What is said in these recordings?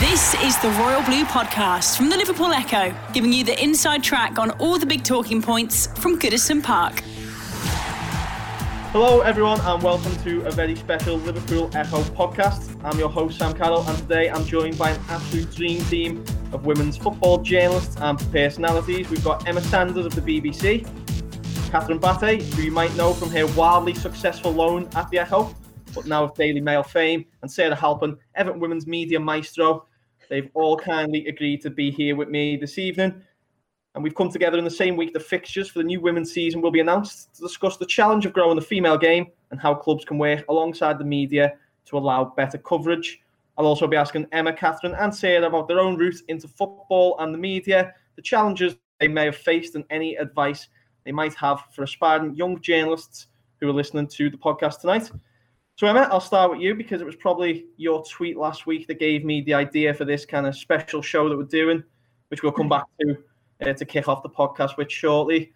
This is the Royal Blue Podcast from the Liverpool Echo, giving you the inside track on all the big talking points from Goodison Park. Hello, everyone, and welcome to a very special Liverpool Echo podcast. I'm your host, Sam Carroll, and today I'm joined by an absolute dream team of women's football journalists and personalities. We've got Emma Sanders of the BBC, Catherine Batte, who you might know from her wildly successful loan at the Echo, but now of Daily Mail fame, and Sarah Halpin, Everton Women's Media Maestro. They've all kindly agreed to be here with me this evening. And we've come together in the same week the fixtures for the new women's season will be announced to discuss the challenge of growing the female game and how clubs can work alongside the media to allow better coverage. I'll also be asking Emma, Catherine, and Sarah about their own route into football and the media, the challenges they may have faced, and any advice they might have for aspiring young journalists who are listening to the podcast tonight. So, Emma, I'll start with you because it was probably your tweet last week that gave me the idea for this kind of special show that we're doing, which we'll come back to uh, to kick off the podcast with shortly.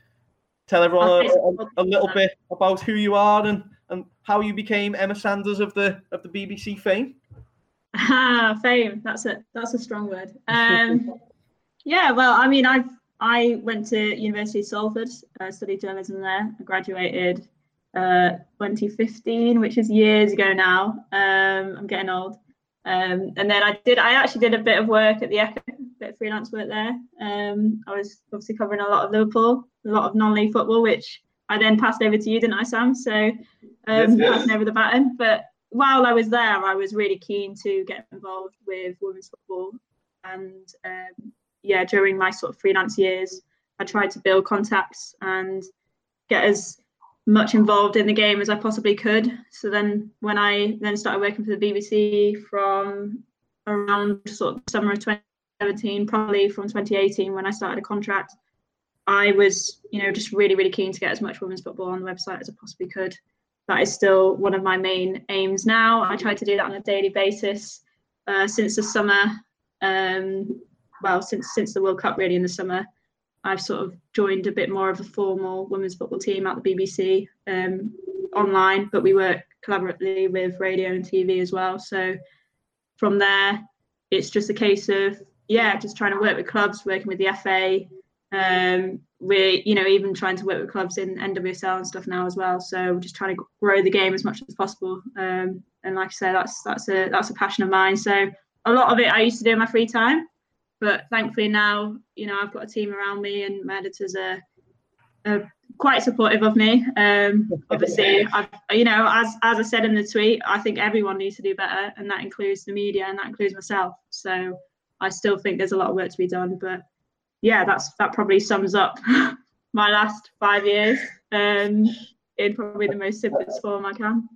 Tell everyone a, a, a, little bit about who you are and, and how you became Emma Sanders of the of the BBC fame. Ah, fame. That's a that's a strong word. Um, yeah. Well, I mean, I I went to University of Salford, uh, studied journalism there. I graduated uh, 2015, which is years ago now. Um, I'm getting old. Um, and then I did. I actually did a bit of work at the Echo, a bit of freelance work there. Um, I was obviously covering a lot of Liverpool, a lot of non-league football, which I then passed over to you, didn't I, Sam? So um, Yes, yes. passing over the baton. But while I was there, I was really keen to get involved with women's football, and um, yeah, during my sort of freelance years, I tried to build contacts and get as much involved in the game as I possibly could. So then when I then started working for the BBC from around sort of summer of 2017, probably from 2018 when I started a contract, I was, you know, just really, really keen to get as much women's football on the website as I possibly could. That is still one of my main aims now. I try to do that on a daily basis uh, since the summer. Um, well, since since the World Cup really in the summer. I've sort of joined a bit more of a formal women's football team at the BBC um, online, but we work collaboratively with radio and TV as well. So from there, it's just a case of yeah, just trying to work with clubs, working with the FA. Um, we're you know even trying to work with clubs in NWSL and stuff now as well. So we're just trying to grow the game as much as possible. Um, and like I say, that's that's a that's a passion of mine. So a lot of it I used to do in my free time but thankfully now you know i've got a team around me and my editors are, are quite supportive of me. Um, obviously i've you know as as i said in the tweet i think everyone needs to do better and that includes the media and that includes myself. So i still think there's a lot of work to be done but yeah that's that probably sums up my last five years um, in probably the most simplest form i can.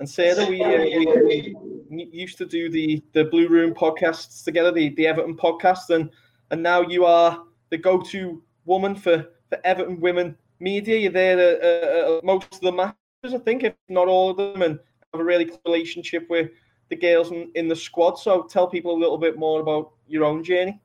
And Sarah, we, uh, we, we used to do the the Blue Room podcasts together, the, the Everton podcast, and and now you are the go-to woman for, for Everton women media. You're there at, most of the matches, I think, if not all of them, and have a really close relationship with the girls in, in the squad. So tell people a little bit more about your own journey.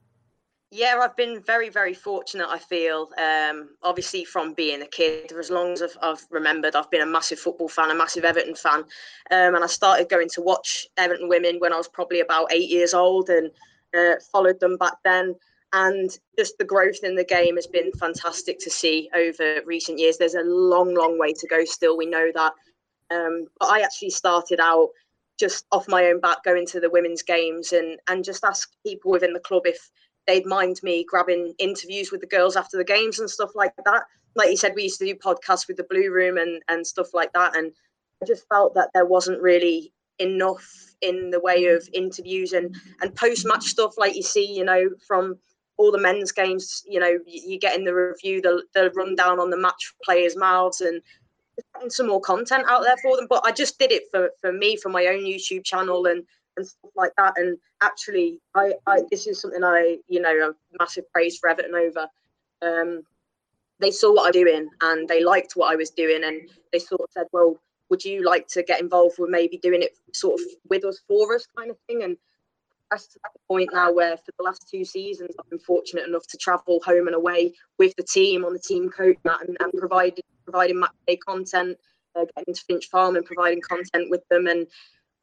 Yeah, I've been very, very fortunate. I feel, um, obviously, from being a kid, for as long as I've, I've remembered, I've been a massive football fan, a massive Everton fan, um, and I started going to watch Everton women when I was probably about eight years old, and uh, followed them back then. And just the growth in the game has been fantastic to see over recent years. There's a long, long way to go still. We know that. Um, but I actually started out just off my own back, going to the women's games and and just ask people within the club if they'd mind me grabbing interviews with the girls after the games and stuff like that. Like you said, we used to do podcasts with the Blue Room and and stuff like that, and I just felt that there wasn't really enough in the way of interviews and and post match stuff like you see, you know, from all the men's games. You know, you, get in the review the the rundown on the match players' mouths and some more content out there for them. But I just did it for for me for my own YouTube channel and and stuff like that. And actually, I, I this is something I, you know, massive praise for Everton over. Um, they saw what I'm doing and they liked what I was doing, and they sort of said, "Well, would you like to get involved with maybe doing it sort of with us for us, kind of thing?" And that's to the point now where for the last two seasons I've been fortunate enough to travel home and away with the team on the team coach and, and providing providing match day content, uh, getting to Finch Farm and providing content with them and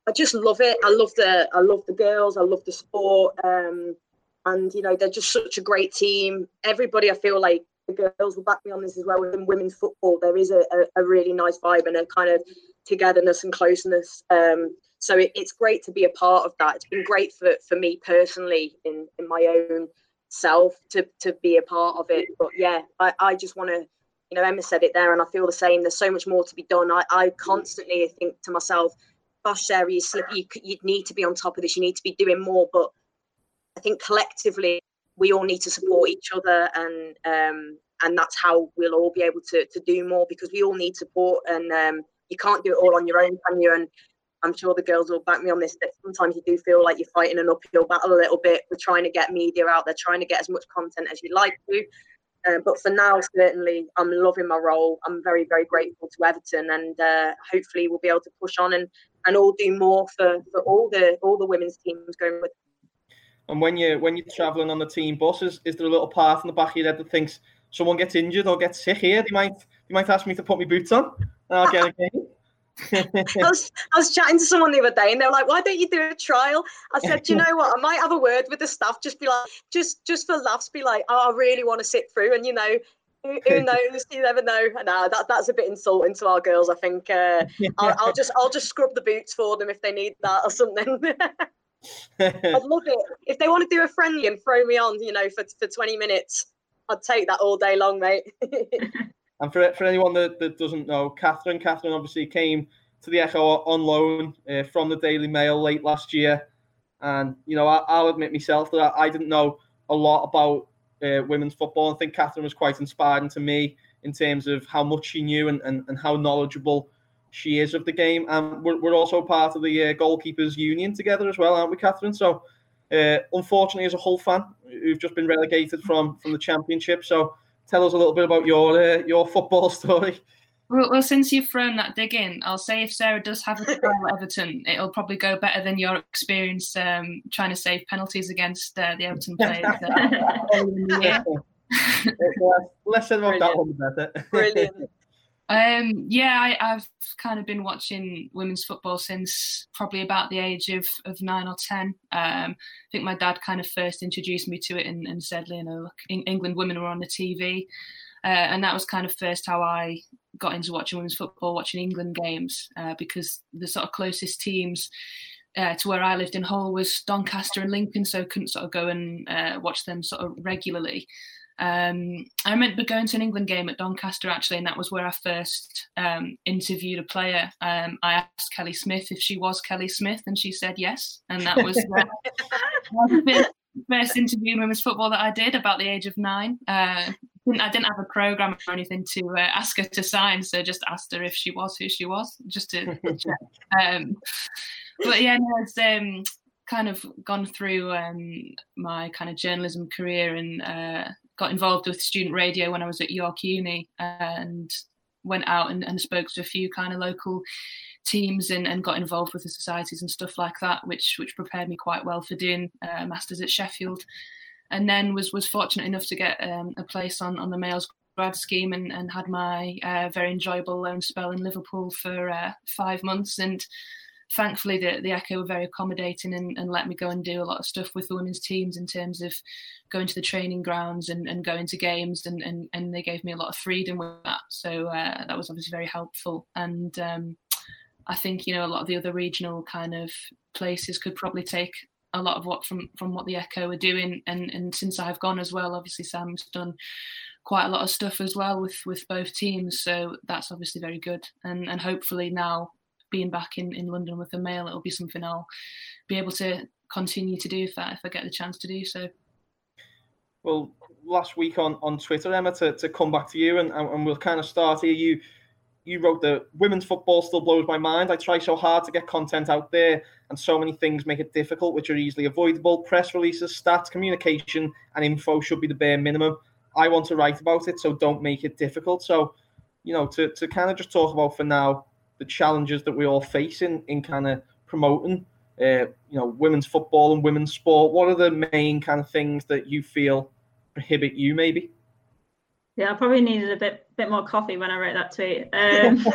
I just love it. I love the I love the girls. I love the sport. Um, and you know they're just such a great team. Everybody, I feel like the girls will back me on this as well. Within women's football, there is a, a, a really nice vibe and a kind of togetherness and closeness. Um, so it, it's great to be a part of that. It's been great for, for me personally in, in my own self to, to be a part of it. But yeah, I, I just want to, you know, Emma said it there and I feel the same. There's so much more to be done. I, I constantly think to myself, Sarah, you slip, you, you need to be on top of this. You need to be doing more. But I think collectively, we all need to support each other and um, and that's how we'll all be able to, to do more because we all need support and um, you can't do it all on your own, can you? And I'm sure the girls will back me on this that sometimes you do feel like you're fighting an uphill battle a little bit. We're trying to get media out there, trying to get as much content as you'd like to. Uh, but for now, certainly, I'm loving my role. I'm very, very grateful to Everton, and uh, hopefully, we'll be able to push on and, and all do more for, for all the all the women's teams going with. And when you when you're travelling on the team buses, is there a little part in the back of your head that thinks someone gets injured or gets sick here? They might they might ask me to put my boots on, and I'll get a game. I was I was chatting to someone the other day and they were like, "Why don't you do a trial?" I said, "You know what? I might have a word with the staff. Just be like, just just for laughs, be like, oh, I really want to sit through, and you know." Who, knows? You never know. No, that that's a bit insulting to our girls. I think uh, I'll, I'll just I'll just scrub the boots for them if they need that or something. I'd love it if they want to do a friendly and throw me on. You know, for for twenty minutes, I'd take that all day long, mate. And for, for anyone that, that doesn't know, Catherine, Catherine obviously came to the Echo on loan uh, from the Daily Mail late last year. And, you know, I, will admit myself that I, I, didn't know a lot about uh, women's football. I think Catherine was quite inspiring to me in terms of how much she knew and, and, and how knowledgeable she is of the game. And we're, we're also part of the uh, Goalkeepers Union together as well, aren't we, Catherine? So, uh, unfortunately, as a Hull fan, we've just been relegated from, from the Championship. So, tell us a little bit about your uh, your football story. Well, well, since you've thrown that dig in, I'll say if Sarah does have a trial at Everton, it'll probably go better than your experience um, trying to save penalties against uh, the Everton players. Uh, Less said about Brilliant. that one, the better. Brilliant. Um, yeah, I, have kind of been watching women's football since probably about the age of, of nine or ten. Um, I think my dad kind of first introduced me to it and, and said, you know, look, England women were on the TV. Uh, and that was kind of first how I got into watching women's football, watching England games, uh, because the sort of closest teams uh, to where I lived in Hull was Doncaster and Lincoln, so I couldn't sort of go and uh, watch them sort of regularly. Um, I remember going to an England game at Doncaster actually, and that was where I first um, interviewed a player. Um, I asked Kelly Smith if she was Kelly Smith, and she said yes, and that was first interview in women's football that I did about the age of nine. Uh, I didn't have a program or anything to uh, ask her to sign, so just asked her if she was who she was, just to check. Um, but yeah, no, it's um, kind of gone through um, my kind of journalism career and uh, got involved with student radio when I was at York Uni and went out and, and spoke to a few kind of local teams and, and got involved with the societies and stuff like that, which which prepared me quite well for doing uh, masters at Sheffield. And then was was fortunate enough to get um, a place on on the Mail's grad scheme and, and had my uh, very enjoyable loan spell in Liverpool for uh, five months and thankfully the, the Echo were very accommodating and, and let me go and do a lot of stuff with the women's teams in terms of going to the training grounds and, and going to games and, and, and they gave me a lot of freedom with that. So uh, that was obviously very helpful. And um, I think, you know, a lot of the other regional kind of places could probably take a lot of what from from what the Echo are doing and and since I've gone as well obviously Sam's done quite a lot of stuff as well with with both teams so that's obviously very good and and hopefully now being back in, in London with the mail, it'll be something I'll be able to continue to do if that if I get the chance to do so. Well, last week on, on Twitter, Emma, to, to come back to you and, and we'll kind of start here. You you wrote that women's football still blows my mind. I try so hard to get content out there, and so many things make it difficult, which are easily avoidable. Press releases, stats, communication, and info should be the bare minimum. I want to write about it, so don't make it difficult. So, you know, to, to kind of just talk about for now the challenges that we all face in, in kind of promoting, uh, you know, women's football and women's sport. What are the main kind of things that you feel prohibit you, maybe? Yeah, I probably needed a bit bit more coffee when I wrote that tweet. Um,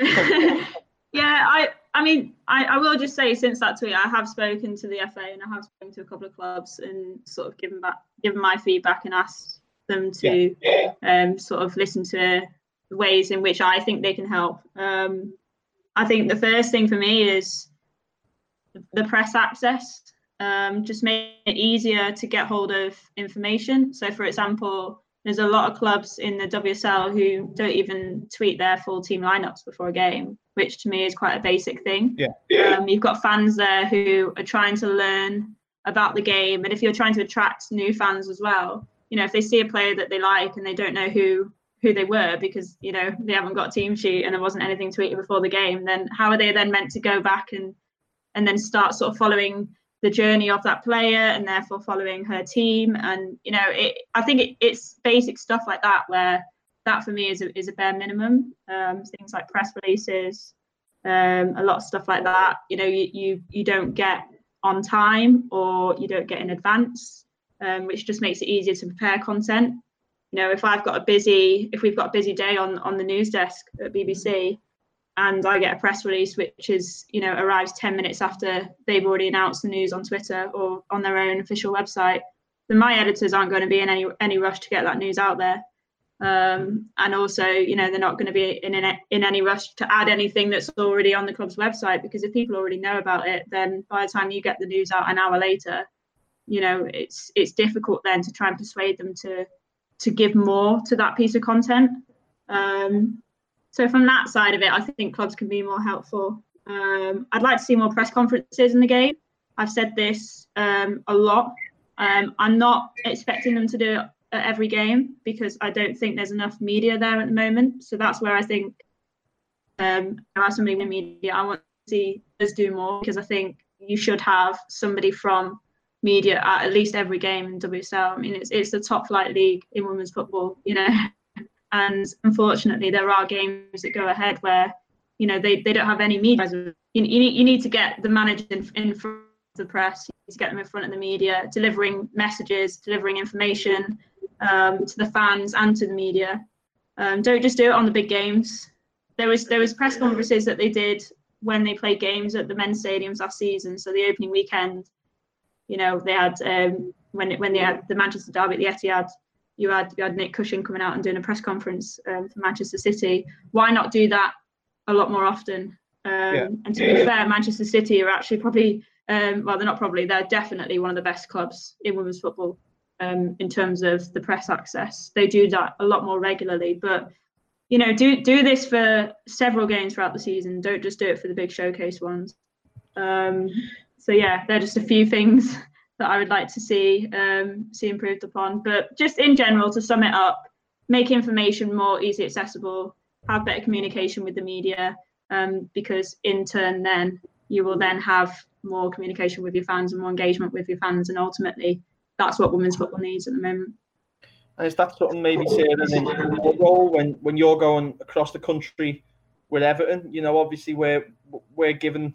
yeah, I I mean I, I will just say since that tweet I have spoken to the FA and I have spoken to a couple of clubs and sort of given back given my feedback and asked them to yeah. um, sort of listen to ways in which I think they can help. Um, I think the first thing for me is the press access. Um, just make it easier to get hold of information. So, for example, there's a lot of clubs in the WSL who don't even tweet their full team lineups before a game, which to me is quite a basic thing. Yeah. Um, you've got fans there who are trying to learn about the game, and if you're trying to attract new fans as well, you know, if they see a player that they like and they don't know who who they were because you know they haven't got a team sheet and there wasn't anything tweeted before the game, then how are they then meant to go back and and then start sort of following the journey of that player and therefore following her team. And you know it i think it, it's basic stuff like that where that for me is a, is a bare minimum. Um, things like press releases um, a lot of stuff like that. You know you, you you don't get on time or you don't get in advance um, which just makes it easier to prepare content. You know if i've got a busy if we've got a busy day on on the news desk at bbc and I get a press release which is you know arrives 10 minutes after they've already announced the news on Twitter or on their own official website then my editors aren't going to be in any any rush to get that news out there. Um, and also you know they're not going to be in, in in any rush to add anything that's already on the club's website because if people already know about it then by the time you get the news out an hour later you know it's it's difficult then to try and persuade them to to give more to that piece of content. Um, so from that side of it, I think clubs can be more helpful. Um, I'd like to see more press conferences in the game. I've said this um, a lot. Um, I'm not expecting them to do it at every game because I don't think there's enough media there at the moment. So that's where I think, um, as somebody in media, I want to see us do more because I think you should have somebody from media at at least every game in WSL. I mean, it's it's the top flight league in women's football. You know, And unfortunately, there are games that go ahead where, you know, they, they don't have any media. You, you, need, you need to get the manager in, in front of the press, you need to get them in front of the media, delivering messages, delivering information um, to the fans and to the media. Um, don't just do it on the big games. There was there was press conferences that they did when they played games at the men's stadiums last season. So the opening weekend, you know, they had um, when when they had the Manchester Derby at the Etihad you had you had Nick Cushing coming out and doing a press conference um, for Manchester City. Why not do that a lot more often? Um, yeah. And to be fair, Manchester City are actually probably um, well, they're not probably they're definitely one of the best clubs in women's football um, in terms of the press access. They do that a lot more regularly, but you know, do do this for several games throughout the season. Don't just do it for the big showcase ones. Um, so yeah, they're just a few things that I would like to see um, see improved upon. But just in general, to sum it up, make information more easily accessible, have better communication with the media, um, because in turn, then you will then have more communication with your fans and more engagement with your fans, and ultimately, that's what women's football needs at the moment. And is that something maybe Sarah in your role when when you're going across the country with Everton? You know, obviously we're we're giving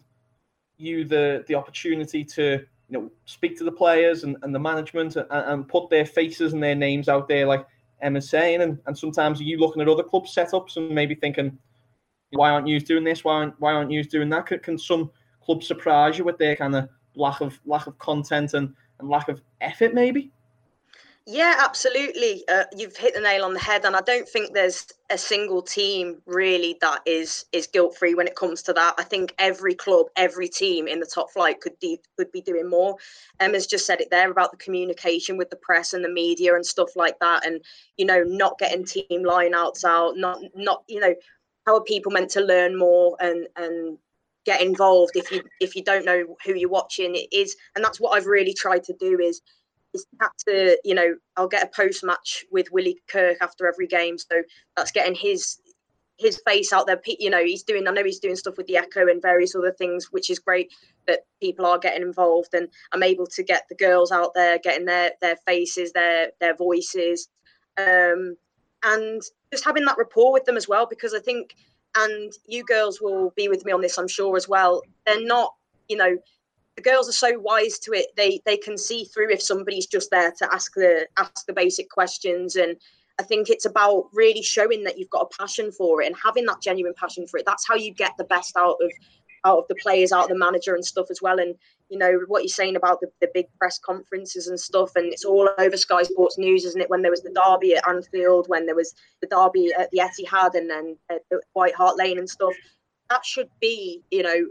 you the the opportunity to you know, speak to the players and, and the management and, and put their faces and their names out there, like Emma's saying. And, and sometimes you looking at other club setups and maybe thinking, why aren't you doing this? Why aren't, why aren't you doing that? Can, can some clubs surprise you with their kind of lack of lack of content and, and lack of effort, maybe? Yeah, absolutely. Uh, you've hit the nail on the head, and I don't think there's a single team really that is is guilt free when it comes to that. I think every club, every team in the top flight could de- could be doing more. Emma's just said it there about the communication with the press and the media and stuff like that, and you know, not getting team lineouts out, not not you know, how are people meant to learn more and and get involved if you if you don't know who you're watching it is and that's what i've really tried to do is had to, you know, I'll get a post match with Willie Kirk after every game. So that's getting his his face out there. You know, he's doing. I know he's doing stuff with the Echo and various other things, which is great that people are getting involved, and I'm able to get the girls out there, getting their their faces, their their voices, um, and just having that rapport with them as well. Because I think, and you girls will be with me on this, I'm sure as well. They're not, you know, the girls are so wise to it. They they can see through if somebody's just there to ask the ask the basic questions and I think it's about really showing that you've got a passion for it and having that genuine passion for it. That's how you get the best out of out of the players, out of the manager and stuff as well. And you know what you're saying about the, the big press conferences and stuff, and it's all over Sky Sports News, isn't it? When there was the derby at Anfield, when there was the derby at the Etihad, and then at the White Hart Lane and stuff. That should be, you know,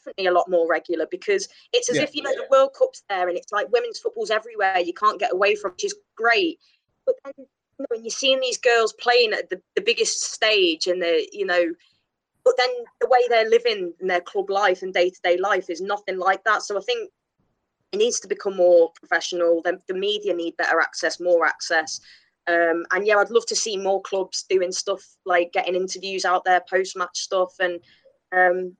definitely a lot more regular because it's as yeah. if you know the World Cup's there and it's like women's football's everywhere. You can't get away from, which is great. But then when you're seeing these girls playing at the, the biggest stage and the you know but then the way they're living in their club life and day-to-day life is nothing like that so i think it needs to become more professional the, the media need better access more access um, and yeah i'd love to see more clubs doing stuff like getting interviews out there post-match stuff and um,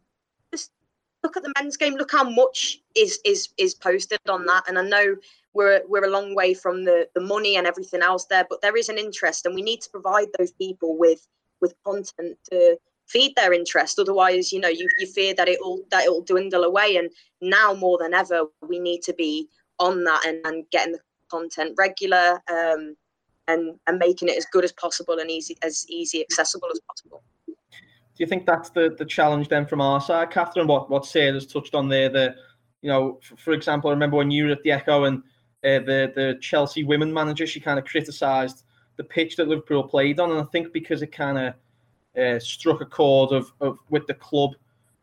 look at the men's game look how much is is is posted on that. And i know we're we're a long way from the the money and everything else there but there is an interest and we need to provide those people with with content to feed their interest. Otherwise you know you, you fear that it'll that it'll dwindle away. And now more than ever we need to be on that and, and getting the content regular um, and and making it as good as possible and easy as easy accessible as possible do you think that's the the challenge then from our side catherine what what sarah's touched on there the you know for, for example i remember when you were at the echo and uh, the the Chelsea women manager, she kind of criticised the pitch that Liverpool played on, and I think because it kind of uh, struck a chord of, of with the club,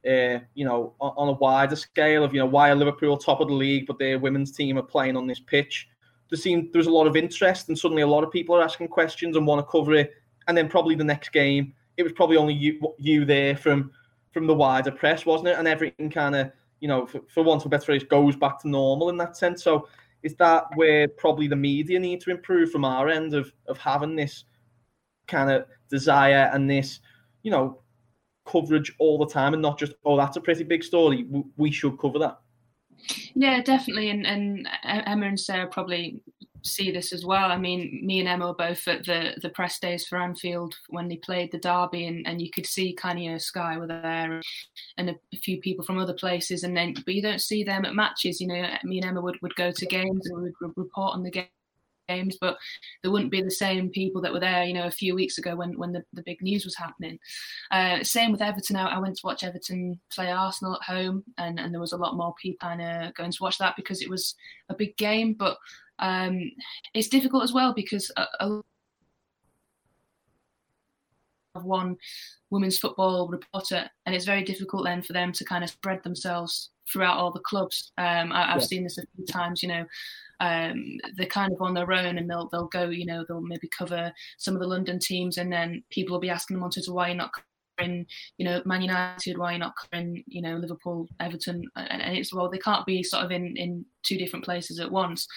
uh, you know, on, on, a wider scale of you know why are Liverpool top of the league, but their women's team are playing on this pitch. There seemed there was a lot of interest, and suddenly a lot of people are asking questions and want to cover it. And then probably the next game, it was probably only you you there from from the wider press, wasn't it? And everything kind of you know, for, for want of a better phrase, goes back to normal in that sense. So is that where probably the media need to improve from our end of of having this kind of desire and this, you know, coverage all the time and not just oh that's a pretty big story we should cover that. Yeah, definitely, and and Emma and Sarah probably see this as well. I mean, me and Emma were both at the the press days for Anfield when they played the derby, and, and you could see Kanye Sky were there, and a, a, few people from other places, and then but you don't see them at matches. You know, me and Emma would, would go to games and we would report on the game games, but there wouldn't be the same people that were there, you know, a few weeks ago when when the, the big news was happening. Uh, same with Everton. I, I, went to watch Everton play Arsenal at home, and, and there was a lot more people of going to watch that because it was a big game. But um, it's difficult as well because a, a one women's football reporter, and it's very difficult then for them to kind of spread themselves throughout all the clubs. Um, I, have yeah. seen this a few times, you know, um, they're kind of on their own and they'll they'll go, you know, they'll maybe cover some of the London teams, and then people will be asking them on Twitter why you're not covering, you know, Man United, why you're not covering, you know, Liverpool, Everton, and, and it's well, they can't be sort of in in two different places at once.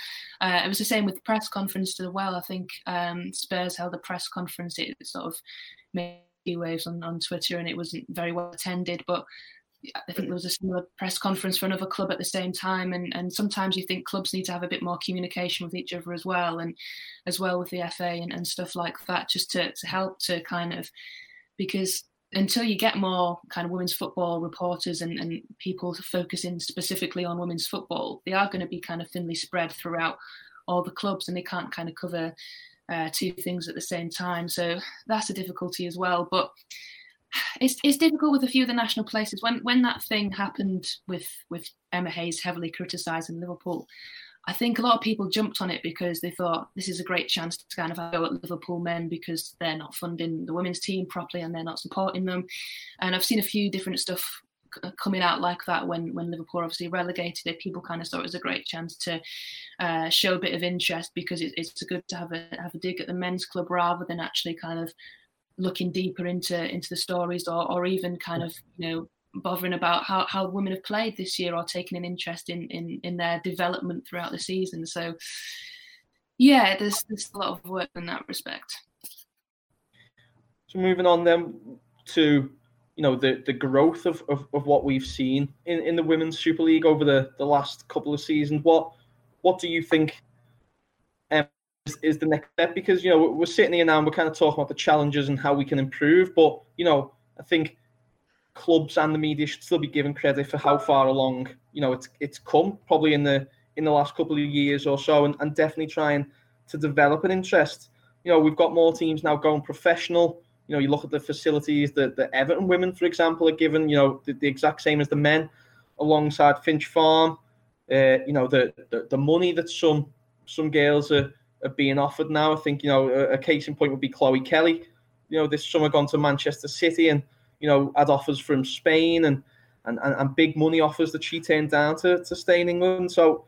Uh, it was the same with the press conference as well. I think um, Spurs held a press conference. It sort of made waves on, on Twitter and it wasn't very well attended, but I think there was a similar press conference for another club at the same time, and and sometimes you think clubs need to have a bit more communication with each other as well, and as well with the FA and, and stuff like that, just to to help to kind of because until you get more kind of women's football reporters and, and people focusing specifically on women's football, they are going to be kind of thinly spread throughout all the clubs, and they can't kind of cover uh, two things at the same time. So that's a difficulty as well, but it's it's difficult with a few of the national places. When when that thing happened with with Emma Hayes heavily criticising Liverpool, I think a lot of people jumped on it because they thought this is a great chance to kind of go at Liverpool men because they're not funding the women's team properly and they're not supporting them. And I've seen a few different stuff coming out like that when when Liverpool obviously relegated it. People kind of thought it was a great chance to uh, show a bit of interest because it, it's good to have a have a dig at the men's club rather than actually kind of looking deeper into into the stories or, or even kind of you know bothering about how, how women have played this year or taking an interest in, in in their development throughout the season. So yeah there's there's a lot of work in that respect. So moving on then to you know the the growth of, of, of what we've seen in, in the women's super league over the, the last couple of seasons what what do you think is, is the next step because you know we're sitting here now and we're kind of talking about the challenges and how we can improve but you know i think clubs and the media should still be given credit for how far along you know it's it's come probably in the in the last couple of years or so and, and definitely trying to develop an interest you know we've got more teams now going professional you know, you look at the facilities that the Everton women, for example, are given, you know, the, the exact same as the men alongside Finch Farm. Uh, you know, the, the, the money that some some girls are, are being offered now. I think, you know, a, a case in point would be Chloe Kelly. You know, this summer gone to Manchester City and, you know, had offers from Spain and, and, and, and big money offers that she turned down to, to stay in England. So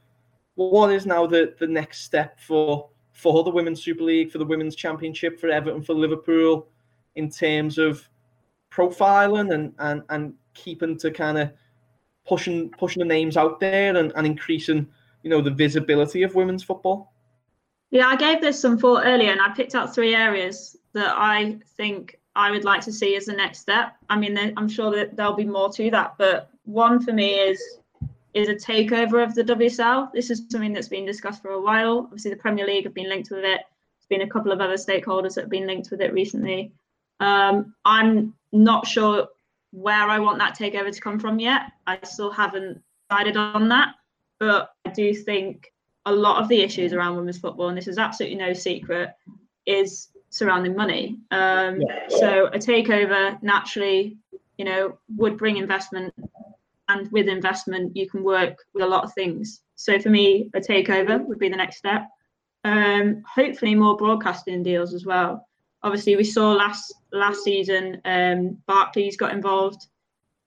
what is now the, the next step for for the Women's Super League, for the Women's Championship, for Everton, for Liverpool? in terms of profiling and and, and keeping to kind of pushing pushing the names out there and, and increasing you know the visibility of women's football yeah i gave this some thought earlier and i picked out three areas that i think i would like to see as the next step. I mean i'm sure that there'll be more to that but one for me is is a takeover of the wsl this is something that's been discussed for a while. Obviously the premier league have been linked with it. There's been a couple of other stakeholders that have been linked with it recently. Um, I'm not sure where I want that takeover to come from yet. I still haven't decided on that, but I do think a lot of the issues around women's football, and this is absolutely no secret, is surrounding money. Um, yeah. So a takeover naturally, you know, would bring investment, and with investment, you can work with a lot of things. So for me, a takeover would be the next step. Um, hopefully, more broadcasting deals as well obviously we saw last last season um, Barclays got involved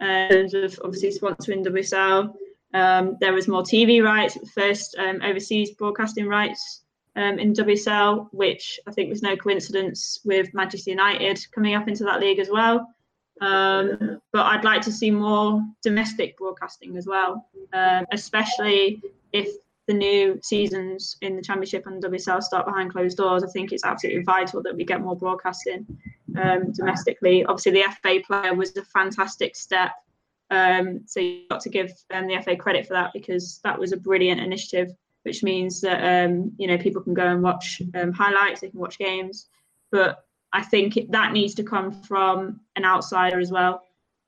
uh, in terms of obviously sponsoring WSL. Um, there was more TV rights, first um, overseas broadcasting rights um, in WSL, which I think was no coincidence with Manchester United coming up into that league as well. Um, but I'd like to see more domestic broadcasting as well, um, especially if the new seasons in the Championship and WSL start behind closed doors, I think it's absolutely vital that we get more broadcasting um, domestically. Obviously, the FA player was a fantastic step. Um, so you've got to give um, the FA credit for that because that was a brilliant initiative, which means that um, you know people can go and watch um, highlights, they can watch games. But I think that needs to come from an outsider as well.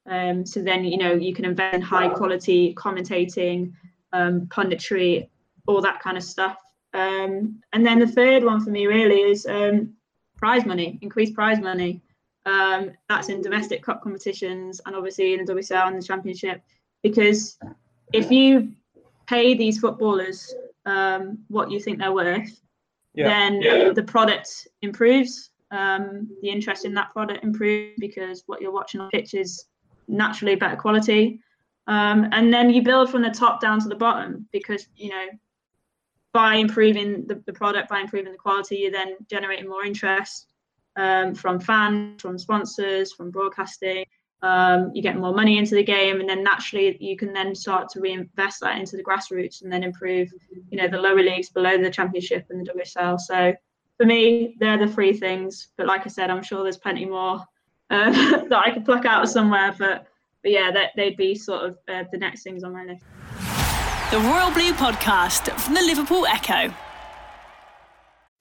Um, so then you know you can invest in high quality commentating, punditry, all that kind of stuff. Um, and then the third one for me really is um, prize money, increased prize money. Um, that's in domestic cup competitions and obviously in the WSL and the championship. Because if you pay these footballers um, what you think they're worth, yeah. then yeah. the product improves. Um, the interest in that product improves because what you're watching on pitch is naturally better quality. Um, and then you build from the top down to the bottom because you know by improving the, the product, by improving the quality, you're then generating more interest um, from fans, from sponsors, from broadcasting. Um, you get more money into the game, and then naturally you can then start to reinvest that into the grassroots and then improve, you know, the lower leagues below the championship and the WSL. So for me, they're the three things. But like I said, I'm sure there's plenty more uh, that I could pluck out of somewhere. But but yeah, that they'd be sort of uh, the next things on my list the Royal Blue podcast from the Liverpool Echo.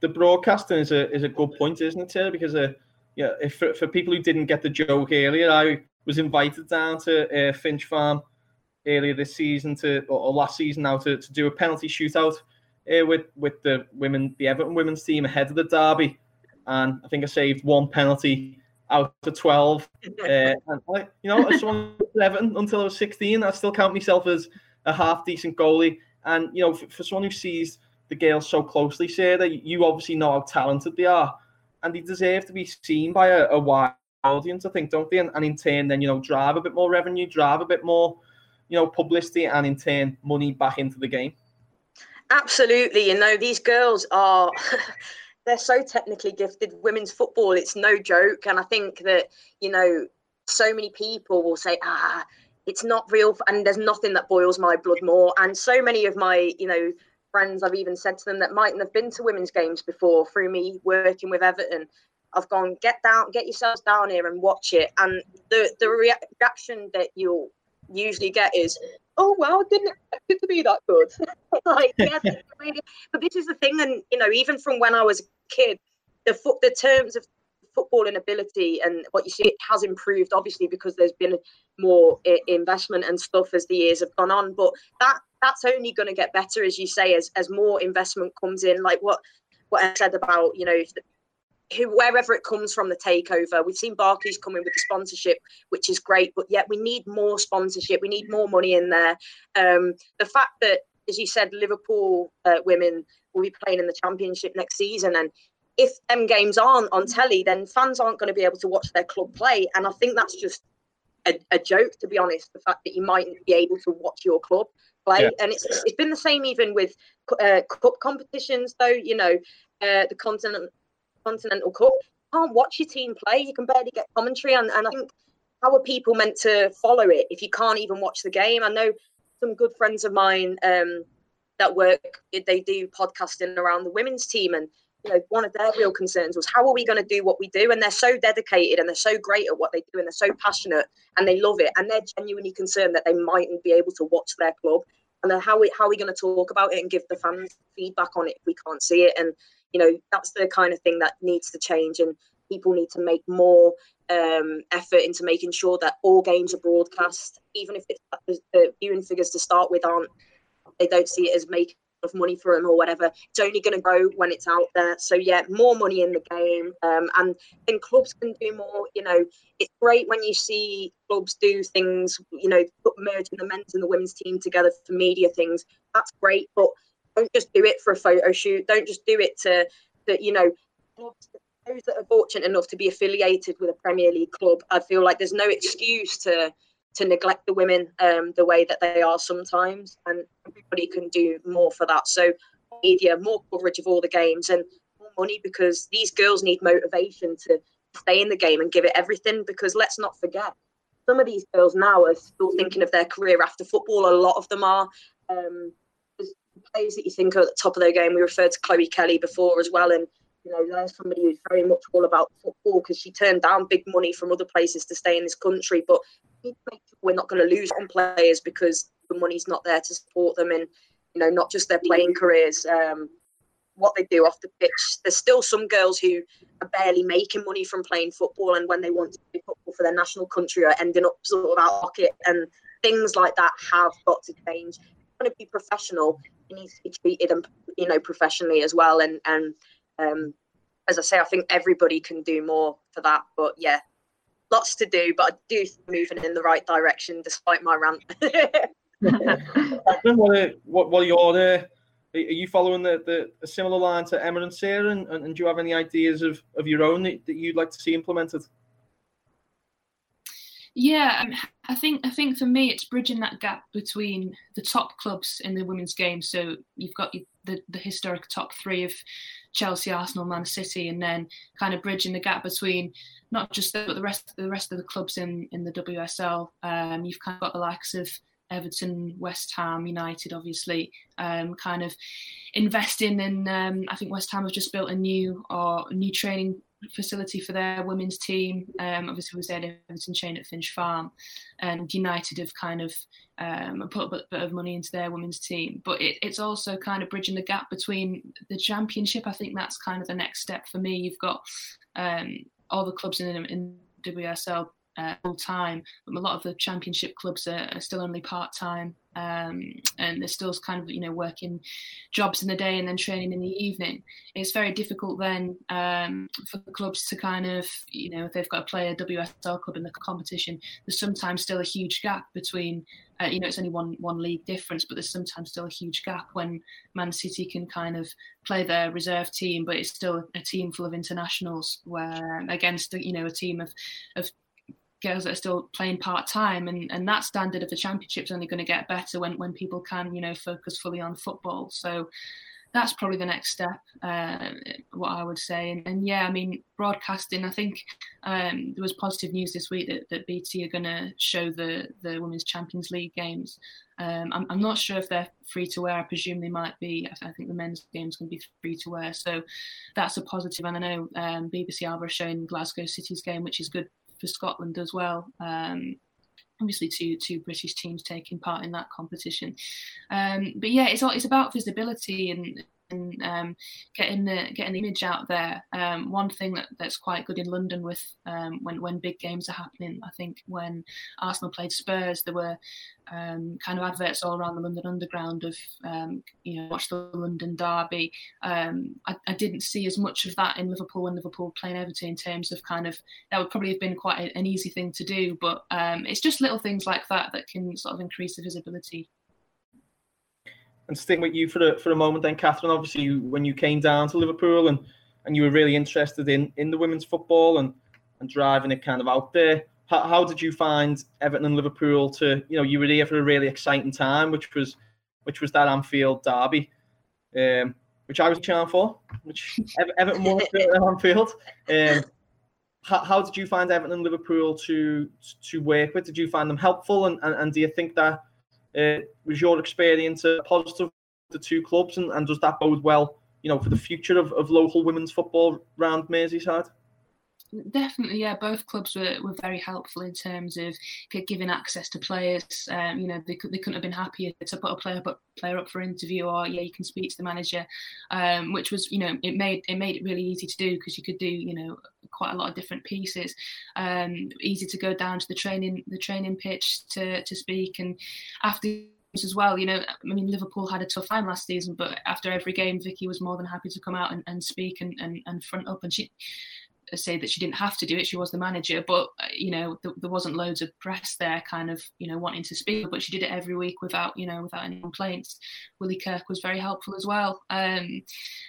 The broadcasting is a is a good point, isn't it, Taylor? Because uh, yeah, if for, for people who didn't get the joke earlier, I was invited down to uh, Finch Farm earlier this season to or, last season now to, to do a penalty shootout uh, with with the women the Everton women's team ahead of the derby, and I think I saved one penalty out of twelve. Uh, and I, you know, as someone Everton until I was sixteen, I still count myself as a half decent goalie. And you know, for, for someone who sees the girls so closely, say that you obviously know how talented they are and they deserve to be seen by a, a wide audience, I think, don't they? And, and in turn, then you know, drive a bit more revenue, drive a bit more, you know, publicity, and in turn, money back into the game. Absolutely, you know, these girls are. they're so technically gifted. Women's football, it's no joke. And I think that, you know, so many people will say, ah, it's not real. And there's nothing that boils my blood more. And so many of my, you know, friends, I've even said to them that mightn't have been to women's games before through me working with Everton. I've gone, get down, get yourselves down here and watch it. And the, the reaction that you'll usually get is, oh, well, didn't expect it to be that good. like, yeah, really, but this is the thing. And, you know, even from when I was a kid, the, the terms of footballing ability and what you see it has improved obviously because there's been more investment and stuff as the years have gone on. But that that's only going to get better as you say as as more investment comes in. Like what what I said about you know who wherever it comes from the takeover. We've seen Barclays coming with the sponsorship which is great but yet we need more sponsorship. We need more money in there. Um the fact that as you said Liverpool uh, women will be playing in the championship next season and if them games aren't on telly, then fans aren't going to be able to watch their club play. And I think that's just a, a joke, to be honest. The fact that you mightn't be able to watch your club play, yeah. and it's it's been the same even with uh, cup competitions, though. You know, uh, the continent continental cup you can't watch your team play. You can barely get commentary, and, and I think how are people meant to follow it if you can't even watch the game? I know some good friends of mine um, that work they do podcasting around the women's team and you know, one of their real concerns was how are we going to do what we do? And they're so dedicated and they're so great at what they do and they're so passionate and they love it and they're genuinely concerned that they mightn't be able to watch their club. And then how we how are we going to talk about it and give the fans feedback on it if we can't see it? And you know, that's the kind of thing that needs to change and people need to make more um, effort into making sure that all games are broadcast, even if the viewing figures to start with aren't they don't see it as making of money for them or whatever. It's only going to grow when it's out there. So yeah, more money in the game, um, and then clubs can do more. You know, it's great when you see clubs do things. You know, put merging the men's and the women's team together for media things. That's great, but don't just do it for a photo shoot. Don't just do it to that. You know, clubs those that are fortunate enough to be affiliated with a Premier League club, I feel like there's no excuse to to neglect the women um, the way that they are sometimes, and everybody can do more for that. So, media, more coverage of all the games, and more money because these girls need motivation to stay in the game and give it everything. Because let's not forget, some of these girls now are still thinking of their career after football. A lot of them are. Um, players that you think are at the top of their game. We referred to Chloe Kelly before as well, and you know, there's somebody who's very much all about football because she turned down big money from other places to stay in this country. But we make sure we're not going to lose on players because the money's not there to support them and, you know, not just their playing careers, um, what they do off the pitch. There's still some girls who are barely making money from playing football, and when they want to play football for their national country, are ending up sort of out of pocket. And things like that have got to change. You want to be professional, it needs to be treated and you know professionally as well. And and um, as I say, I think everybody can do more for that. But yeah, lots to do, but I do moving in the right direction despite my rant. what, are, what, what are your uh, are you following the, the a similar line to Emma and Sarah, and, and, do you have any ideas of, of your own that, that you'd like to see implemented? Yeah, um, I think I think for me it's bridging that gap between the top clubs in the women's game. So you've got the the historic top three of Chelsea, Arsenal, Man City, and then kind of bridging the gap between not just the, but the rest the rest of the clubs in in the WSL. Um, you've kind of got the likes of Everton, West Ham, United, obviously, um, kind of investing in. Um, I think West Ham have just built a new or new training facility for their women's team. Um, obviously, was there Everton chain at Finch Farm, and United have kind of um, put a bit, bit, of money into their women's team. But it, it's also kind of bridging the gap between the championship. I think that's kind of the next step for me. You've got um, all the clubs in, in WSL uh, full time, but a lot of the championship clubs are, are still only part time. Um, and they're still kind of you know working jobs in the day and then training in the evening. It's very difficult then um, for clubs to kind of you know if they've got a WSL club in the competition, there's sometimes still a huge gap between uh, you know it's only one one league difference, but there's sometimes still a huge gap when Man City can kind of play their reserve team, but it's still a team full of internationals where against you know a team of of girls that are still playing part time, and and that standard of the championship is only going to get better when when people can you know focus fully on football. So that's probably the next step. Uh, what I would say, and, and, yeah, I mean broadcasting. I think um, there was positive news this week that, that BT are going to show the the Women's Champions League games. Um, I'm, I'm, not sure if they're free to air. I presume they might be. I, think the men's games to be free to air, so that's a positive. And I know um, BBC Alba are showing Glasgow City's game, which is good for Scotland as well. Um, obviously, two two British teams taking part in that competition. Um, but yeah, it's it's about visibility and and um, getting the getting the image out there. Um, one thing that, that's quite good in London with um, when when big games are happening, I think when Arsenal played Spurs, there were um, kind of adverts all around the London Underground of um, you know watch the London Derby. Um, I, I, didn't see as much of that in Liverpool when Liverpool playing Everton in terms of kind of that would probably have been quite a, an easy thing to do, but it's just little things like that that can sort of increase the visibility and sticking with you for a, for a moment then, Catherine, obviously when you came down to Liverpool and, and you were really interested in, in the women's football and, and driving it kind of out there, how, how did you find Everton and Liverpool to, you know, you were here for a really exciting time, which was which was that Anfield derby, um, which I was cheering for, which Everton won at Anfield. Um, how, how, did you find Everton and Liverpool to to work with? Did you find them helpful, and, and, and do you think that uh, was your experience a positive the two clubs, and, and does that bode well, you know, for the future of, of local women's football around Merseyside? Definitely, yeah. Both clubs were, were very helpful in terms of giving access to players. Um, you know, they, could, they couldn't have been happier to put a player up, player up for interview, or yeah, you can speak to the manager, um, which was you know it made it made it really easy to do because you could do you know quite a lot of different pieces. Um, easy to go down to the training the training pitch to to speak, and after as well. You know, I mean, Liverpool had a tough time last season, but after every game, Vicky was more than happy to come out and, and speak and, and, and front up. And she, say that she didn't have to do it. She was the manager, but uh, you know th- there wasn't loads of press there, kind of you know wanting to speak. But she did it every week without you know without any complaints. Willie Kirk was very helpful as well. Um,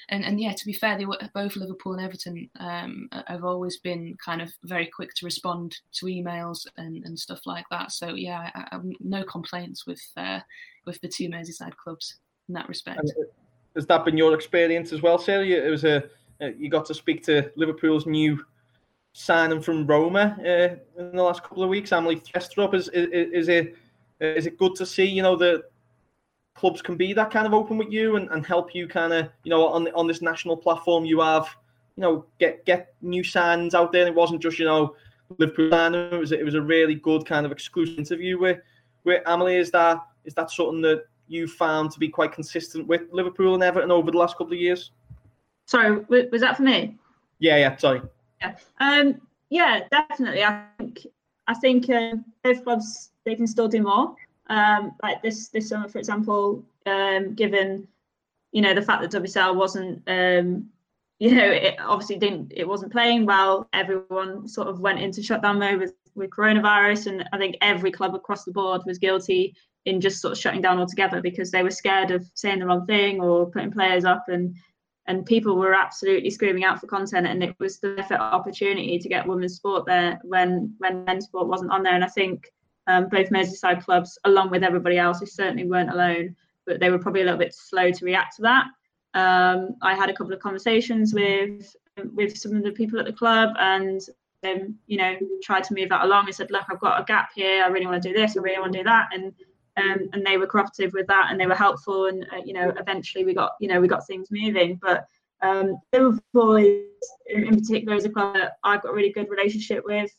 and and yeah, to be fair, they were both Liverpool and Everton um, have always been kind of very quick to respond to emails and, and stuff like that. So yeah, I, I, no complaints with uh, with the two Merseyside clubs in that respect. And uh, has that been your experience as well, Sarah? It was a you got to speak to Liverpool's new signing from Roma uh, in the last couple of weeks. Amalie Thestrup. Is, is is it is it good to see? You know that clubs can be that kind of open with you and, and help you kind of you know on on this national platform you have you know get get new signs out there. It wasn't just you know Liverpool signing. It was it was a really good kind of exclusive interview with with Amalie. Is that is that something that you found to be quite consistent with Liverpool and Everton over the last couple of years? Sorry, was that for me? Yeah, yeah. Sorry. Yeah. Um. Yeah, definitely. I think I think uh, both clubs they can still do more. Um. Like this this summer, for example, um, given you know the fact that WSL wasn't um you know it obviously didn't it wasn't playing well everyone sort of went into shutdown mode with, with coronavirus and i think every club across the board was guilty in just sort of shutting down altogether because they were scared of saying the wrong thing or putting players up and and people were absolutely screaming out for content and it was the perfect opportunity to get women's sport there when when men's sport wasn't on there. And i think um, both merseyside clubs along with everybody else who certainly weren't alone but they were probably a little bit slow to react to that. Um, i had a couple of conversations with with some of the people at the club and um, you know tried to move that along and said look i've got a gap here. I really want to do this. I really want to do that. And um, and they were cooperative with that and they were helpful and uh, you know eventually we got you know we got things moving but um, Liverpool in, in, particular is a club that I've got a really good relationship with.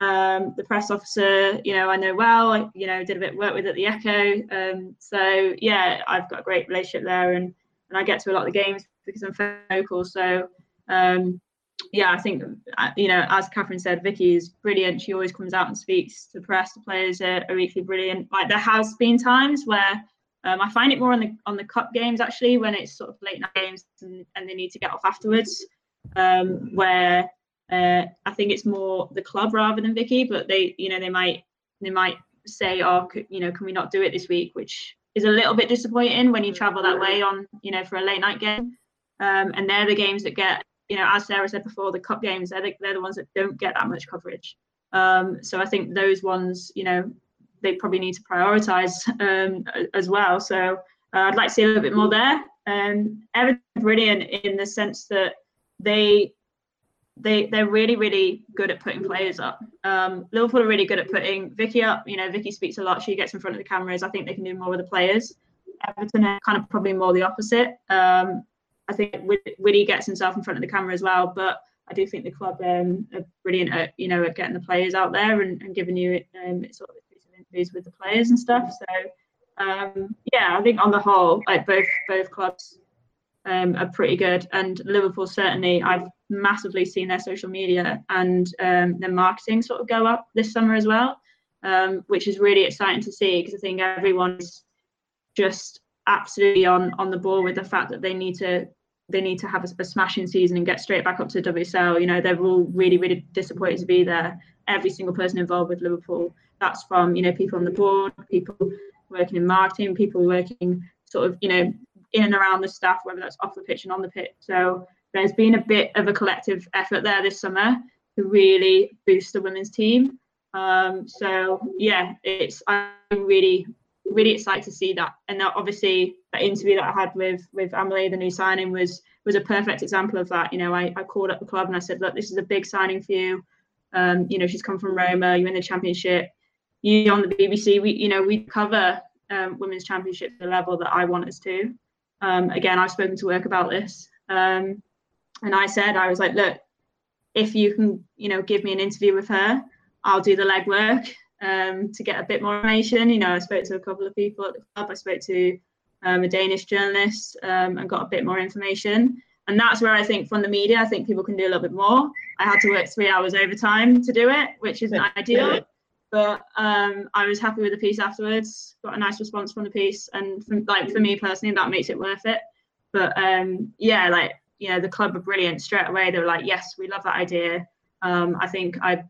Um, the press officer, you know, I know well. I, you know, did a bit of work with at the Echo. Um, so yeah, I've got a great relationship there, and and I get to a lot of the games because I'm local. So um, yeah, I think uh, you know, as Catherine said, Vicky is brilliant. She always comes out and speaks to press. The players are, are equally brilliant. Like there has been times where um, I find it more on the on the cup games actually when it's sort of late night games and, and they need to get off afterwards, um, where uh, I think it's more the club rather than Vicky. But they, you know, they might they might say, oh, you know, can we not do it this week? Which is a little bit disappointing when you travel that way on, you know, for a late night game. Um, and they're the games that get, you know, as Sarah said before, the cup games, they're the, they're the ones that don't get that much coverage. Um, so I think those ones, you know, they probably need to prioritise um, as well. So uh, I'd like to see a little bit more there. Um, Everton brilliant in the sense that they they they're really really good at putting players up. Um, Liverpool are really good at putting Vicky up. You know, Vicky speaks a lot. She gets in front of the cameras. I think they can do more with the players. Everton are kind of probably more the opposite. Um, I think Willie gets himself in front of the camera as well, but I do think the club um, are brilliant at you know at getting the players out there and, and giving you um, sort of interviews with the players and stuff. So um, yeah, I think on the whole, like both both clubs um, are pretty good, and Liverpool certainly. I've massively seen their social media and um, their marketing sort of go up this summer as well, um, which is really exciting to see because I think everyone's just absolutely on on the ball with the fact that they need to they need to have a, a, smashing season and get straight back up to WSL. You know, they're all really, really disappointed to be there. Every single person involved with Liverpool. That's from, you know, people on the board, people working in marketing, people working sort of, you know, in and around the staff, whether that's off the pitch and on the pitch. So there's been a bit of a collective effort there this summer to really boost the women's team. Um, so yeah, it's I'm really really excited to see that. And that obviously that interview that I had with with Amalie, the new signing, was was a perfect example of that. You know, I, I called up the club and I said, look, this is a big signing for you. Um, you know, she's come from Roma, you're in the championship. You on the BBC, we you know, we cover um, women's championship the level that I want us to. Um, again, I've spoken to work about this. Um, and I said, I was like, look, if you can, you know, give me an interview with her, I'll do the legwork um, to get a bit more information. You know, I spoke to a couple of people at the club. I spoke to um, a Danish journalist um, and got a bit more information. And that's where I think from the media, I think people can do a little bit more. I had to work three hours overtime to do it, which isn't ideal. But um, I was happy with the piece afterwards. Got a nice response from the piece, and from, like for me personally, that makes it worth it. But um, yeah, like you know, the club were brilliant straight away. They were like, "Yes, we love that idea." Um, I think I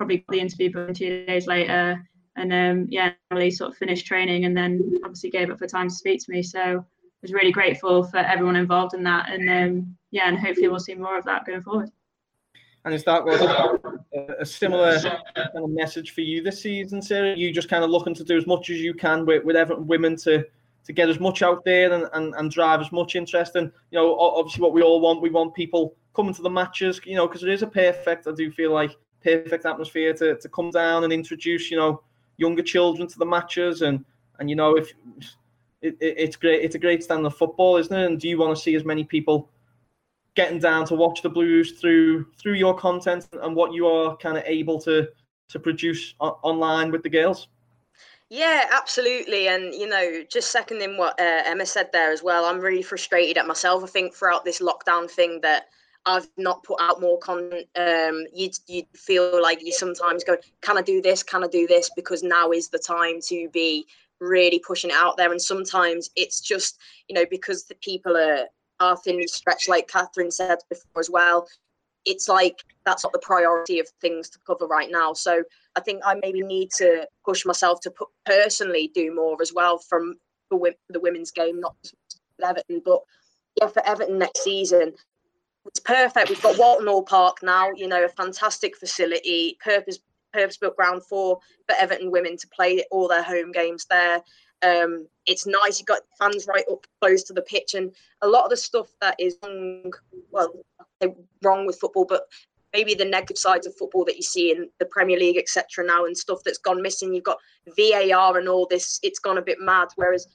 probably got the interview but two days later. And um, yeah, really sort of finished training and then obviously gave up the time to speak to me. So I was really grateful for everyone involved in that. And um, yeah, and hopefully we'll see more of that going forward. And is that was a similar kind of message for you this season, Sarah? You just kind of looking to do as much as you can with, with women to to get as much out there and, and, and drive as much interest. And, you know, obviously what we all want, we want people coming to the matches, you know, because it is a perfect, I do feel like, perfect atmosphere to, to come down and introduce, you know, younger children to the matches. And, and you know, if it, it, it's great, it's a great stand of football, isn't it? And do you want to see as many people getting down to watch the Blues through through your content and what you are kind of able to to produce o- online with the girls? Yeah, absolutely. And, you know, just seconding what uh, Emma said there as well, I'm really frustrated at myself. I think throughout this lockdown thing that I've not put out more content. Um, you'd, you'd feel like you sometimes go, can I do this? Can I do this? Because now is the time to be really pushing it out there. And sometimes it's just, you know, because the people are, are thinly stretched, like Catherine said before as well. It's like that's not the priority of things to cover right now. So I think I maybe need to push myself to put, personally do more as well from the, the women's game, not Everton, but yeah, for Everton next season, it's perfect. We've got Walton Hall Park now, you know, a fantastic facility, purpose purpose built ground for for Everton women to play all their home games there. Um, it's nice. You've got fans right up close to the pitch, and a lot of the stuff that is wrong, well, wrong with football, but maybe the negative sides of football that you see in the Premier League, etc. Now, and stuff that's gone missing. You've got VAR and all this. It's gone a bit mad. Whereas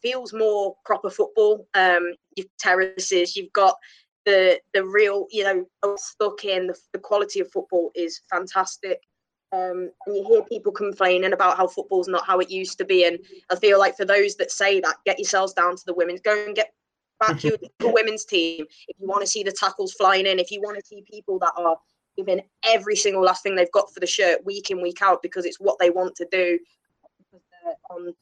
feels more proper football. Um, you've terraces. You've got the the real you know stuck in the, the quality of football is fantastic. Um, and you hear people complaining about how football's not how it used to be. And i feel like for those that say that get yourselves down to the women's go and get back your, your women's team, if you want to see the tackles flying in, if you want to see people that are giving every single last thing they've got for the shirt week in week out because it's what they want to do on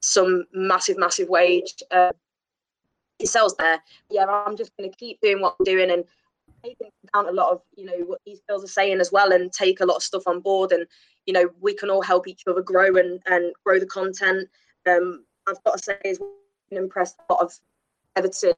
some massive massive wage uh, sells there. Yeah i'm just going to keep doing what i'm doing and taking down a lot of you know what these girls are saying as well and take a lot of stuff on board and you know we can all help each other grow and and grow the content. Um i've got to say is impressed a lot of everton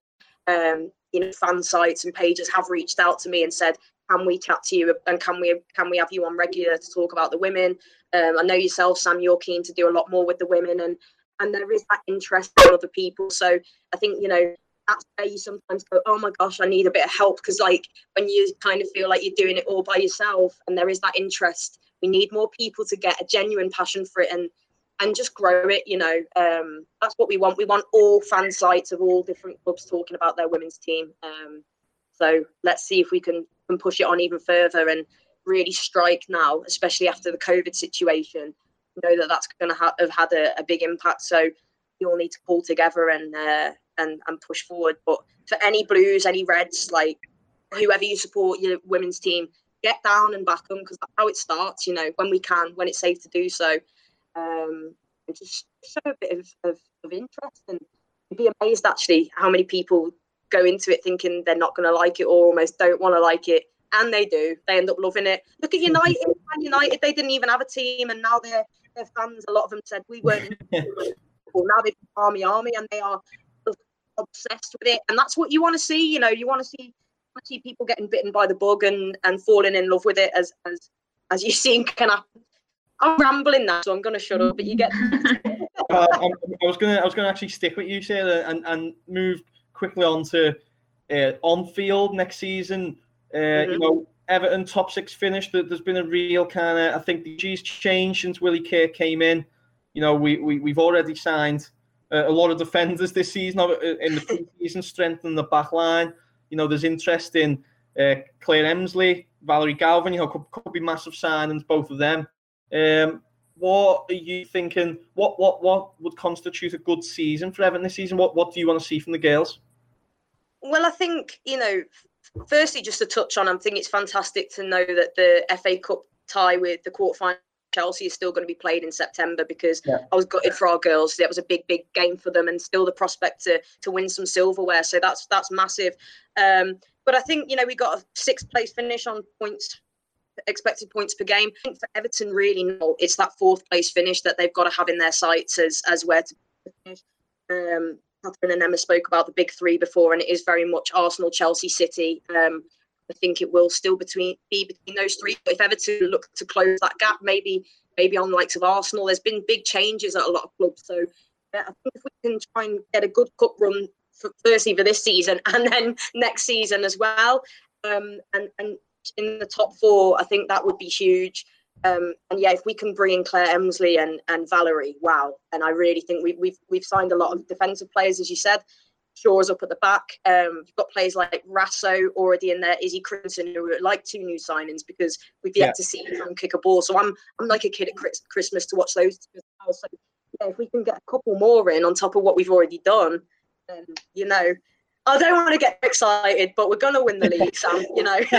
um you know fan sites and pages have reached out to me and said can we chat to you and can we can we have you on regular to talk about the women? Um, i know yourself sam you're keen to do a lot more with the women and and there is that interest in other people. So i think you know that's where you sometimes go oh my gosh i need a bit of help. Because like when you kind of feel like you're doing it all by yourself and there is that interest we need more people to get a genuine passion for it and and just grow it you know um, that's what we want. We want all fan sites of all different clubs talking about their women's team um, so let's see if we can and push it on even further and really strike now, especially after the COVID situation. Know that that's going to ha- have had a, a, big impact. So you all need to pull together and uh, and and push forward. But for any Blues, any Reds, like whoever you support your women's team, get down and back them because that's how it starts. You know when we can, when it's safe to do so. Um, and just show a bit of, of, of interest and be amazed actually how many people go into it thinking they're not going to like it or almost don't want to like it and they do they end up loving it look at united united they didn't even have a team and now they're, they're fans a lot of them said we weren't well, now they've army army and they are obsessed with it and that's what you want to see you know you want to see see people getting bitten by the bug and and falling in love with it as as as you see can happen i'm rambling now so i'm going to shut up but you get uh, I, I was gonna i was gonna actually stick with you sarah and and move quickly on to uh, on field next season. Uh, mm-hmm. You know, Everton top six finish. There's been a real kind of I think the G's changed since Willie Kirk came in. You know, we, we we've already signed uh, a lot of defenders this season uh, in the season, strengthening the back line. You know, there's interest in uh, Claire Emslie, Valerie Gauvin. You know, could, could be massive signings, both of them. Um, what are you thinking? What what what would constitute a good season for Everton this season? What what do you want to see from the girls? Well, I think, you know, firstly, just to touch on, I think it's fantastic to know that the FA Cup tie with the quarterfinal Chelsea is still going to be played in September because yeah. I was gutted for our girls. That was a big, big game for them, and still the prospect to to win some silverware. So that's that's massive. Um, but I think you know we got a sixth place finish on points, expected points per game. I think for Everton, really, no, it's that fourth place finish that they've got to have in their sights as as where to finish. Um, Catherine and Emma spoke about the big three before, and it is very much Arsenal, Chelsea, City. Um, I think it will still between be between those three. But if Everton look to close that gap, maybe maybe on the likes of Arsenal, there's been big changes at a lot of clubs. So I think if we can try and get a good cup run for, firstly for this season and then next season as well, um, and and in the top four, I think that would be huge. Um, and yeah, if we can bring in Claire Emslie and, and Valerie, wow! And I really think we, we've we've signed a lot of defensive players, as you said. Shaw's up at the back. Um, you've got players like Raso already in there, Izzy Christiansen, who are like two new signings because we've yet yeah. to see him kick a ball. So I'm I'm like a kid at Christmas to watch those. So yeah, if we can get a couple more in on top of what we've already done, then you know I don't want to get excited, but we're going to win the league, Sam. You know,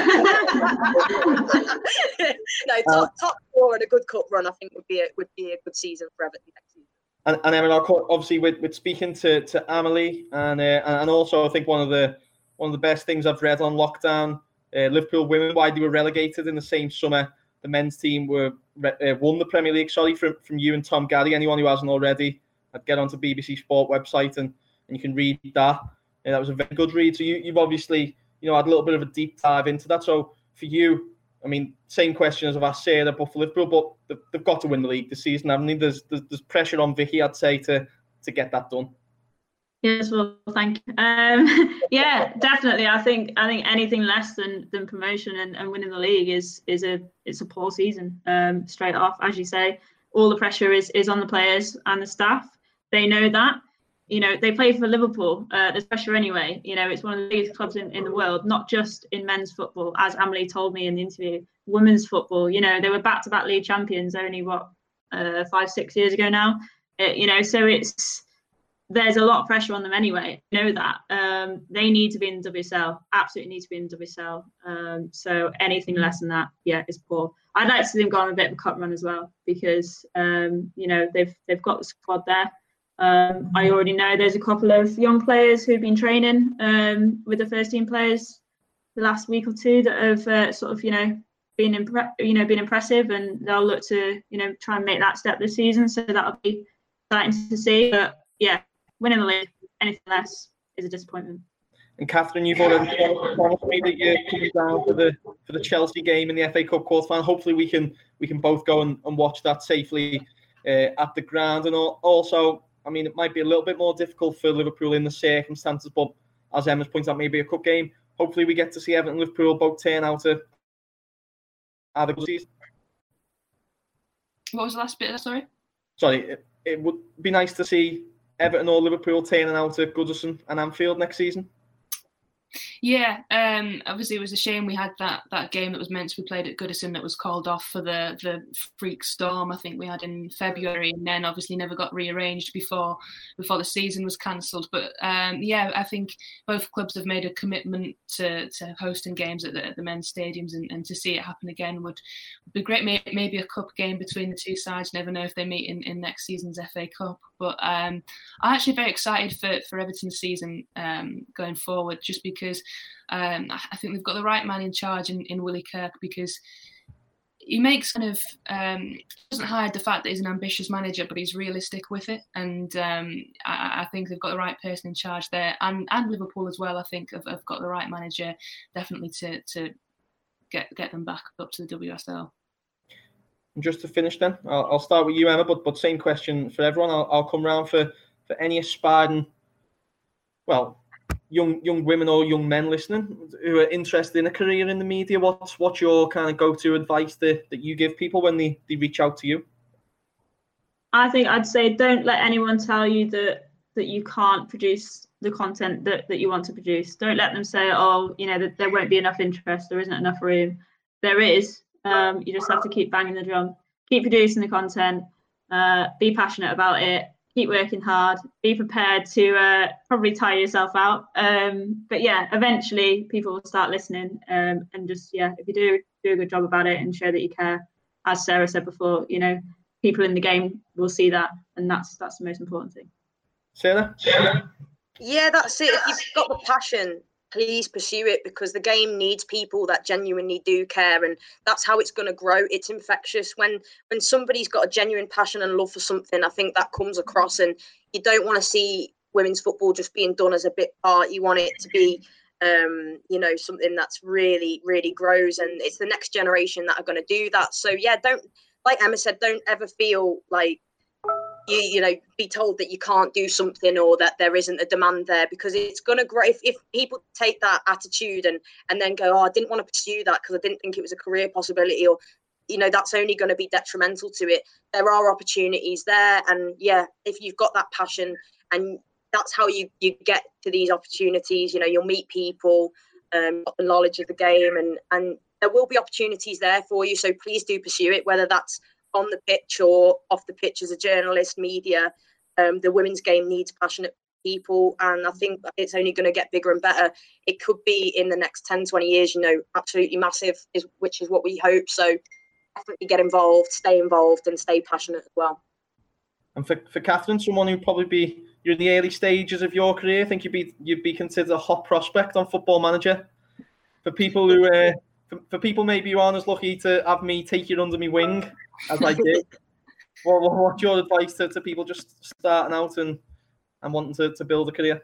no top, uh, top four and a good cup run. I think would be a, would be a good season for Everton next season. And, and Emma, obviously, with, with speaking to to Amalie, and uh, and also I think one of the one of the best things I've read on lockdown, uh, Liverpool women, why they were relegated in the same summer. The men's team were uh, won the Premier League. Sorry from from you and Tom Garry. Anyone who hasn't already, I'd get onto BBC Sport website and and you can read that. That was a very good read. So you, you've obviously, you know, had a little bit of a deep dive into that. So for you, I mean, same question as I've asked Sarah, for Liverpool, but they've, got to win the league this season, haven't they? There's, there's, there's pressure on Vicky, I'd say, to to get that done. Yes, well, thank you. Um, yeah, definitely. I think I think anything less than than promotion and, and winning the league is is a it's a poor season. Um, straight off, as you say, all the pressure is is on the players and the staff. They know that, you know, they play for Liverpool. Uh, there's pressure anyway. You know, it's one of the biggest clubs in, in the world, not just in men's football, as Amalie told me in the interview, women's football. You know, they were back to back league champions only, what, uh, five, six years ago now. Uh, you know, so it's, there's a lot of pressure on them anyway. Know that um, they need to be in WSL. Absolutely need to be in WSL. Um, so anything less than that, yeah, is poor. I'd like to see them go on a bit of a cut run as well because um, you know they've they've got the squad there. Um, I already know there's a couple of young players who've been training um, with the first team players the last week or two that have uh, sort of you know been impre- you know been impressive and they'll look to you know try and make that step this season. So that'll be exciting to see. But yeah, winning the league, anything less is a disappointment. And Catherine, you've already promised me that you're coming down for the for the Chelsea game in the FA Cup quarterfinal. Hopefully, we can we can both go and, and watch that safely uh, at the ground. And also, I mean, it might be a little bit more difficult for Liverpool in the circumstances, but as Emma's pointed out, maybe a cup game. Hopefully, we get to see Everton and Liverpool both turn out have season. What was the last bit? Sorry. Sorry, it, it would be nice to see Everton or Liverpool turning out at Goodison and Anfield next season. Yeah, um, obviously it was a shame we had that that game that was meant to be played at Goodison that was called off for the the freak storm I think we had in February, and then obviously never got rearranged before before the season was cancelled. But um, yeah, I think both clubs have made a commitment to, to hosting games at the, the men's stadiums, and, and to see it happen again would, would be great. Maybe a cup game between the two sides. Never know if they meet in, in next season's FA Cup. But um, I'm actually very excited for for Everton's season um, going forward, just because um, I think they've got the right man in charge in, in Willie Kirk because he makes kind of um, doesn't hide the fact that he's an ambitious manager, but he's realistic with it, and um, I, I, think they've got the right person in charge there, and and Liverpool as well. I think have, have got the right manager definitely to to get get them back up to the WSL. And just to finish, then I'll, I'll, start with you, Emma, but but same question for everyone. I'll, I'll come round for for any aspiring, well, young young women or young men listening who are interested in a career in the media, what's what's your kind of go to advice that, that you give people when they, they reach out to you? I think I'd say don't let anyone tell you that that you can't produce the content that, that you want to produce. Don't let them say, oh, you know, that there won't be enough interest, there isn't enough room. There is. Um, you just have to keep banging the drum, keep producing the content, uh, be passionate about it, keep working hard, be prepared to uh, probably tire yourself out. Um, but yeah, eventually people will start listening. Um, and just yeah, if you do do a good job about it and show that you care, as Sarah said before, you know, people in the game will see that, and that's that's the most important thing. Sarah. Yeah, that's it. If you've got the passion please pursue it because the game needs people that genuinely do care and that's how it's going to grow. It's infectious. When when somebody's got a genuine passion and love for something i think that comes across and you don't want to see women's football just being done as a bit part. You want it to be um you know something that's really really grows and it's the next generation that are going to do that. So yeah don't like emma said don't ever feel like you you know be told that you can't do something or that there isn't a demand there because it's going to grow if, if people take that attitude and and then go oh i didn't want to pursue that because i didn't think it was a career possibility or you know that's only going to be detrimental to it. There are opportunities there and yeah if you've got that passion and that's how you you get to these opportunities you know you'll meet people um the knowledge of the game and and there will be opportunities there for you so please do pursue it whether that's on the pitch or off the pitch as a journalist, media. Um, the women's game needs passionate people, and I think it's only going to get bigger and better. It could be in the next 10, 20 years, you know, absolutely massive, is, which is what we hope. So definitely get involved, stay involved, and stay passionate as well. And for, for Catherine, someone who'd probably be you're in the early stages of your career, I think you'd be you'd be considered a hot prospect on Football Manager. For people who uh, for, for people maybe who aren't as lucky to have me take you under my wing as I did. what, what, what's your advice to, to people just starting out and, and wanting to, to build a career?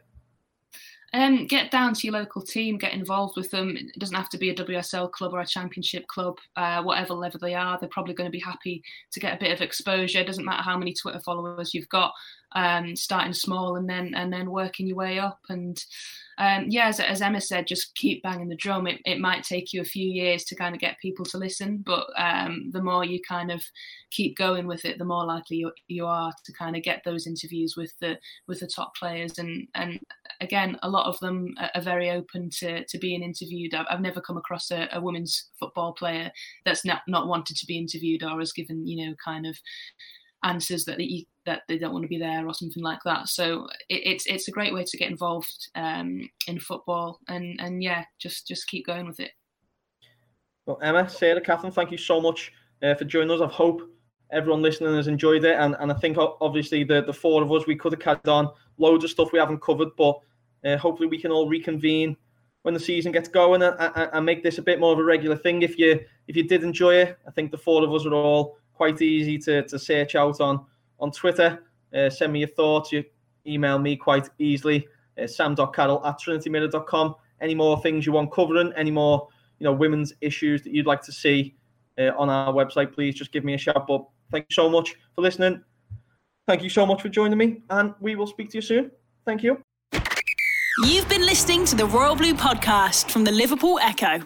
Um, get down to your local team, get involved with them. It doesn't have to be a WSL club or a championship club, uh, whatever level they are. They're probably going to be happy to get a bit of exposure. It doesn't matter how many Twitter followers you've got. Um, starting small and then and then working your way up. And um, yeah, as, as, Emma said, just keep banging the drum. It, it might take you a few years to kind of get people to listen, but um, the more you kind of keep going with it, the more likely you, you are to kind of get those interviews with the with the top players. And and again, a lot of them are very open to, to being interviewed. I've, I've never come across a, a women's football player that's not not wanted to be interviewed or has given you know kind of answers that they, that they don't want to be there or something like that. So it, it's it's a great way to get involved um, in football, and and yeah, just just keep going with it. Well, Emma, Sarah, Catherine, thank you so much uh, for joining us. I hope everyone listening has enjoyed it, and, and I think obviously the the four of us we could have carried on loads of stuff we haven't covered, but uh, hopefully we can all reconvene when the season gets going and, and, and, make this a bit more of a regular thing. If you if you did enjoy it, I think the four of us are all quite easy to, to search out on on Twitter. Uh, send me your thoughts. You email me quite easily. Uh, sam.carroll at trinitymirror.com. Any more things you want covering? Any more you know women's issues that you'd like to see uh, on our website? Please just give me a shout. But thank you so much for listening. Thank you so much for joining me, and we will speak to you soon. Thank you. You've been listening to the Royal Blue podcast from the Liverpool Echo.